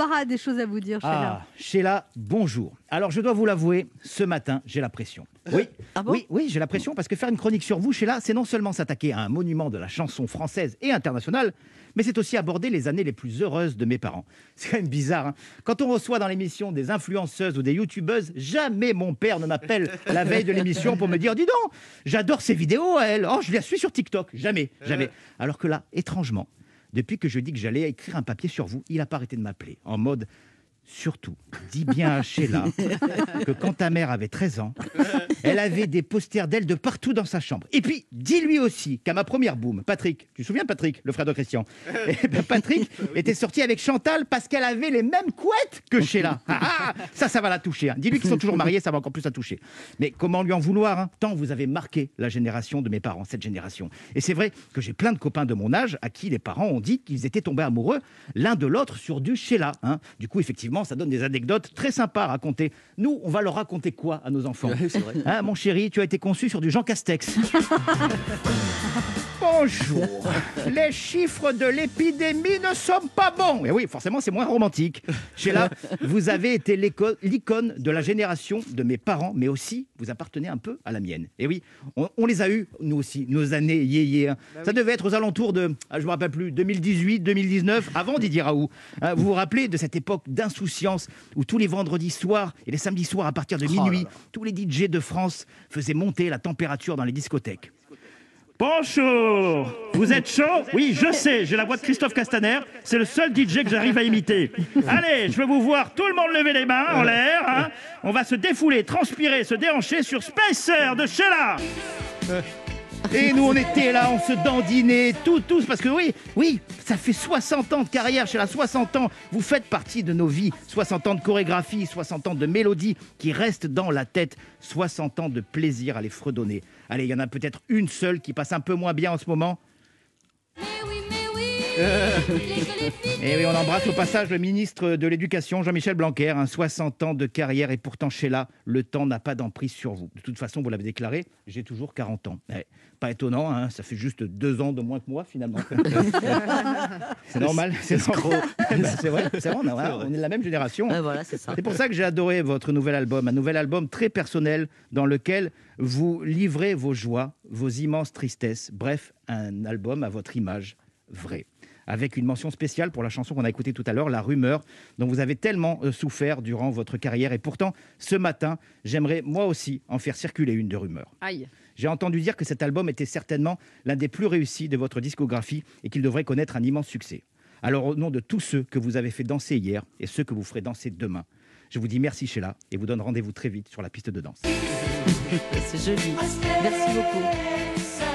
A des choses à vous dire, Sheila. Ah, Sheila, bonjour. Alors, je dois vous l'avouer, ce matin, j'ai la pression. Oui, Ah oui, oui, j'ai la pression parce que faire une chronique sur vous, Sheila, c'est non seulement s'attaquer à un monument de la chanson française et internationale, mais c'est aussi aborder les années les plus heureuses de mes parents. C'est quand même bizarre. hein. Quand on reçoit dans l'émission des influenceuses ou des youtubeuses, jamais mon père ne m'appelle la veille de l'émission pour me dire Dis donc, j'adore ces vidéos, elle. Oh, je la suis sur TikTok. Jamais, jamais. Alors que là, étrangement, depuis que je dis que j'allais écrire un papier sur vous, il n'a pas arrêté de m'appeler en mode Surtout, dis bien à Sheila que quand ta mère avait 13 ans, elle avait des posters d'elle de partout dans sa chambre. Et puis, dis-lui aussi qu'à ma première boum, Patrick, tu te souviens de Patrick, le frère de Christian? Eh ben, Patrick était sorti avec Chantal parce qu'elle avait les mêmes couettes que Sheila. Ah, ah, ça, ça va la toucher. hein. Dis-lui qu'ils sont toujours mariés, ça va encore plus la toucher. Mais comment lui en vouloir hein? Tant vous avez marqué la génération de mes parents, cette génération. Et c'est vrai que j'ai plein de copains de mon âge à qui les parents ont dit qu'ils étaient tombés amoureux l'un de l'autre sur du Sheila. hein. Du coup, effectivement, ça donne des anecdotes très sympas à raconter. Nous, on va leur raconter quoi à nos enfants Hein, Mon chéri, tu as été conçu sur du Jean Castex. Bonjour. Les chiffres de l'épidémie ne sont pas bons. Et oui, forcément, c'est moins romantique. Sheila, vous avez été l'icône de la génération de mes parents, mais aussi vous appartenez un peu à la mienne. Et oui, on, on les a eus, nous aussi, nos années yéyé. hein. Ça devait être aux alentours de, ah, je me rappelle plus, 2018, 2019, avant Didier Raoult. Hein, vous vous rappelez de cette époque d'insouciance où tous les vendredis soirs et les samedis soirs à partir de minuit, tous les DJ de France faisaient monter la température dans les discothèques. Bonjour Vous êtes chaud? Oui, je sais, j'ai la voix de Christophe Castaner. C'est le seul DJ que j'arrive à imiter. Allez, je veux vous voir tout le monde lever les mains en l'air. hein. On va se défouler, transpirer, se déhancher sur Spacer de Sheila et nous, on était là, on se dandinait, tout, tous, parce que oui, oui, ça fait 60 ans de carrière chez la 60 ans. Vous faites partie de nos vies. 60 ans de chorégraphie, 60 ans de mélodie qui restent dans la tête. 60 ans de plaisir à les fredonner. Allez, il y en a peut-être une seule qui passe un peu moins bien en ce moment. Et oui, on embrasse au passage le ministre de l'Éducation, Jean-Michel Blanquer, un 60 ans de carrière et pourtant chez là, le temps n'a pas d'emprise sur vous. De toute façon, vous l'avez déclaré, j'ai toujours 40 ans. Ouais, pas étonnant, hein, ça fait juste deux ans de moins que moi finalement. c'est normal, c'est normal. Ben, c'est vrai, on, a- on est de la même génération. voilà, ça. C'est pour ça que j'ai adoré votre nouvel album, un nouvel album très personnel dans lequel vous livrez vos joies, vos immenses tristesses, bref, un album à votre image vraie. Avec une mention spéciale pour la chanson qu'on a écoutée tout à l'heure, La Rumeur, dont vous avez tellement euh, souffert durant votre carrière. Et pourtant, ce matin, j'aimerais moi aussi en faire circuler une de rumeurs. Aïe. J'ai entendu dire que cet album était certainement l'un des plus réussis de votre discographie et qu'il devrait connaître un immense succès. Alors, au nom de tous ceux que vous avez fait danser hier et ceux que vous ferez danser demain, je vous dis merci Sheila et vous donne rendez-vous très vite sur la piste de danse. C'est joli. Merci beaucoup.